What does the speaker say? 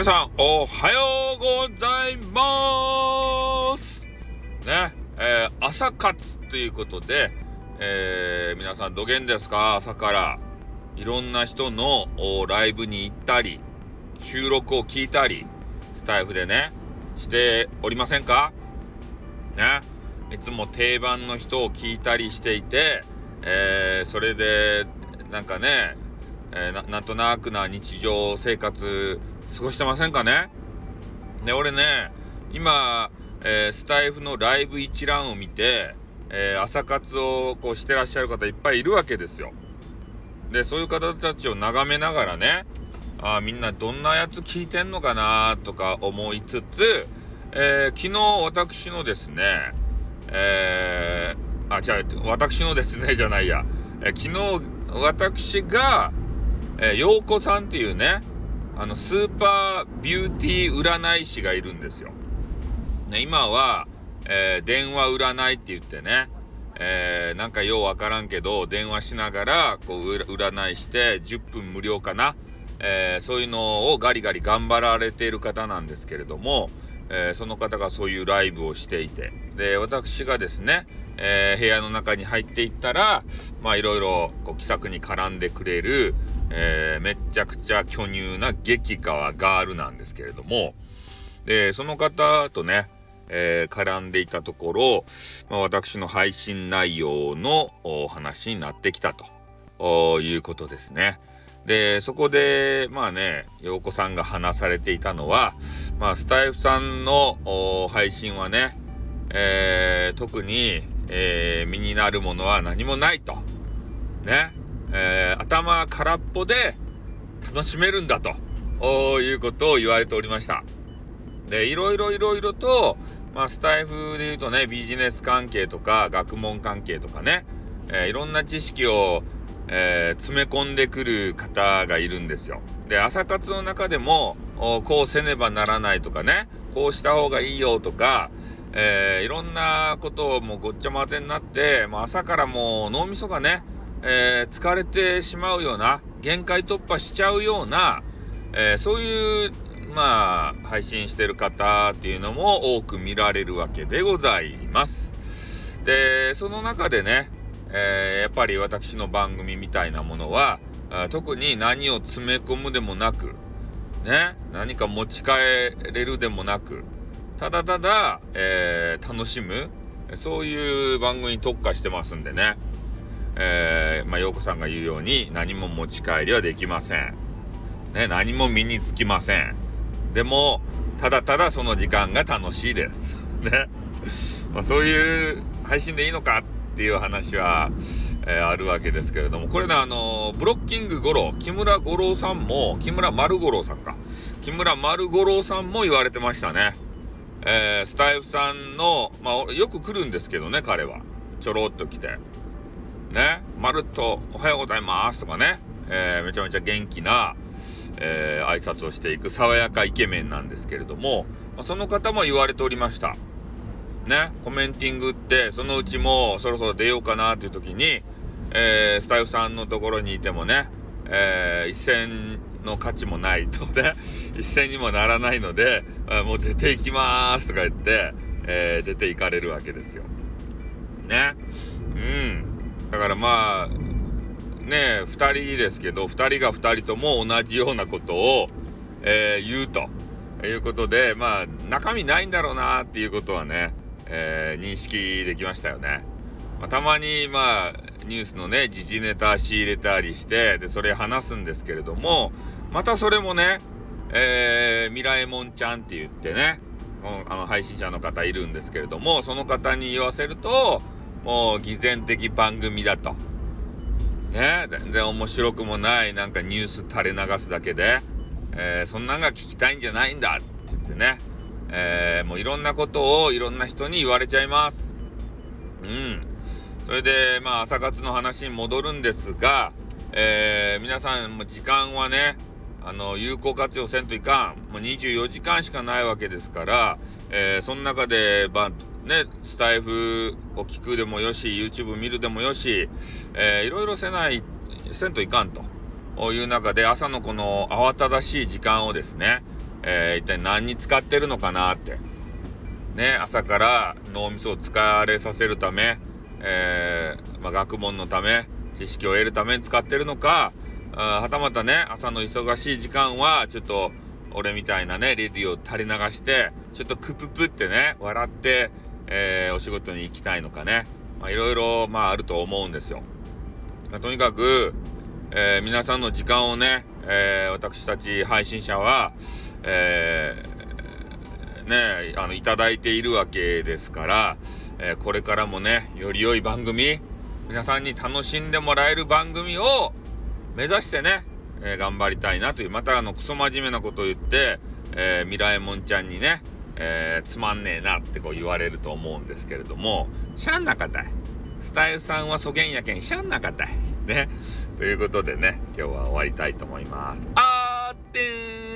皆さん、おはようございますね、えー、朝活ということで、えー、皆さん、どげんですか？朝から。いろんな人のライブに行ったり、収録を聞いたり、スタイフでね、しておりませんか？ね。いつも定番の人を聞いたりしていて、えー、それで、なんかね、えー、なんとなくな日常生活過ごしてませんかね？で、俺ね、今、えー、スタイフのライブ一覧を見て、えー、朝活をこうしてらっしゃる方いっぱいいるわけですよ。で、そういう方たちを眺めながらね、あみんなどんなやつ聞いてんのかなとか思いつつ、えー、昨日私のですね、えー、あ、違う、私のですね、じゃないや、えー、昨日私が、えー、陽子さんっていうね、あの、スーパービューティー占い師がいるんですよ。ね、今は、えー、電話占いって言ってね、えー、なんかようわからんけど、電話しながら、こう、占いして、10分無料かな。えー、そういうのをガリガリ頑張られている方なんですけれども、えー、その方がそういうライブをしていて、で、私がですね、えー、部屋の中に入っていったら、まあいろいろこう気さくに絡んでくれる、えー、めっちゃくちゃ巨乳な激川ガールなんですけれども、で、その方とね、えー、絡んでいたところ、まあ、私の配信内容のお話になってきたということですね。で、そこで、まあね、陽子さんが話されていたのは、まあ、スタイフさんの配信はね、えー、特に、えー、身になるものは何もないと。ね。えー、頭空っぽで楽しめるんだということを言われておりました。で、いろいろいろいろと、まあ、スタイフで言うとね、ビジネス関係とか、学問関係とかね、えー、いろんな知識を、えー、詰め込んでくる方がいるんですよ。で、朝活の中でも、こうせねばならないとかね、こうした方がいいよとか、えー、いろんなことをもうごっちゃ混ぜになって、もう朝からもう脳みそがね、えー、疲れてしまうような、限界突破しちゃうような、えー、そういう、まあ、配信してる方っていうのも多く見られるわけでございます。で、その中でね、えー、やっぱり私の番組みたいなものは、特に何を詰め込むでもなく、ね、何か持ち帰れるでもなく、ただただ、えー、楽しむ、そういう番組に特化してますんでね。えー、まあ、陽子さんが言うように何も持ち帰りはできません。ね、何も身につきません。でも、ただただその時間が楽しいです。ね。まあ、そういう配信でいいのかっていう話は、えー、あるわけですけれども、これね、あのー、ブロッキング五郎、木村五郎さんも、木村丸五郎さんか。木村丸五郎さんも言われてましたね。えー、スタイフさんの、まあ、よく来るんですけどね、彼は。ちょろっと来て。ね、まるっとおはようございますとかね、えー、めちゃめちゃ元気な、えー、挨拶をしていく爽やかイケメンなんですけれども、まあ、その方も言われておりました。ね、コメンティングって、そのうちもそろそろ出ようかなっていう時に、えー、スタイフさんのところにいてもね、えー、一銭の価値もないとね、一銭にもならないので、もう出ていきますとか言って、えー、出ていかれるわけですよ。ね。うん。だからまあ、ね、2人ですけど、2人が2人とも同じようなことを、えー、言うということで、まあ、中身ないんだろうなっていうことはね、えー、認識できましたよね。まあ、たまに、まあ、ニュースのね、時事ネタ仕入れたりして、で、それ話すんですけれども、またそれもね、えー、ミラエモンちゃんって言ってね、あの配信者の方いるんですけれども、その方に言わせると、もう偽善的番組だと。ね全然面白くもないなんかニュース垂れ流すだけで、えー、そんなんが聞きたいんじゃないんだって言ってね、えー、もういろんなことをいろんな人に言われちゃいます。うん。それで、まあ、朝活の話に戻るんですが、えー、皆さんも時間はね、あの、有効活用せんといかん。もう24時間しかないわけですから、えー、その中で、まあ、ね、スタイフを聞くでもよし、YouTube 見るでもよし、えー、いろいろせない、せんといかんという中で、朝のこの慌ただしい時間をですね、えー、一体何に使ってるのかなって。ね、朝から脳みそを疲れさせるため、えー、まあ、学問のため、知識を得るために使ってるのか、あはたまたね、朝の忙しい時間は、ちょっと、俺みたいなね、レディを垂れ流して、ちょっとクププってね、笑って、えー、お仕事に行きたいのかね。まあ、いろいろ、まあ、あると思うんですよ。まあ、とにかく、えー、皆さんの時間をね、えー、私たち配信者は、えー、ね、あの、いただいているわけですから、えこれからもね、より良い番組、皆さんに楽しんでもらえる番組を目指してね、え頑張りたいなという、またあの、クソ真面目なことを言って、えミラエモンちゃんにね、えつまんねえなってこう言われると思うんですけれども、しゃんなかたい。スタイルさんはそげんやけんしゃんなかたい。ね。ということでね、今日は終わりたいと思います。あーってー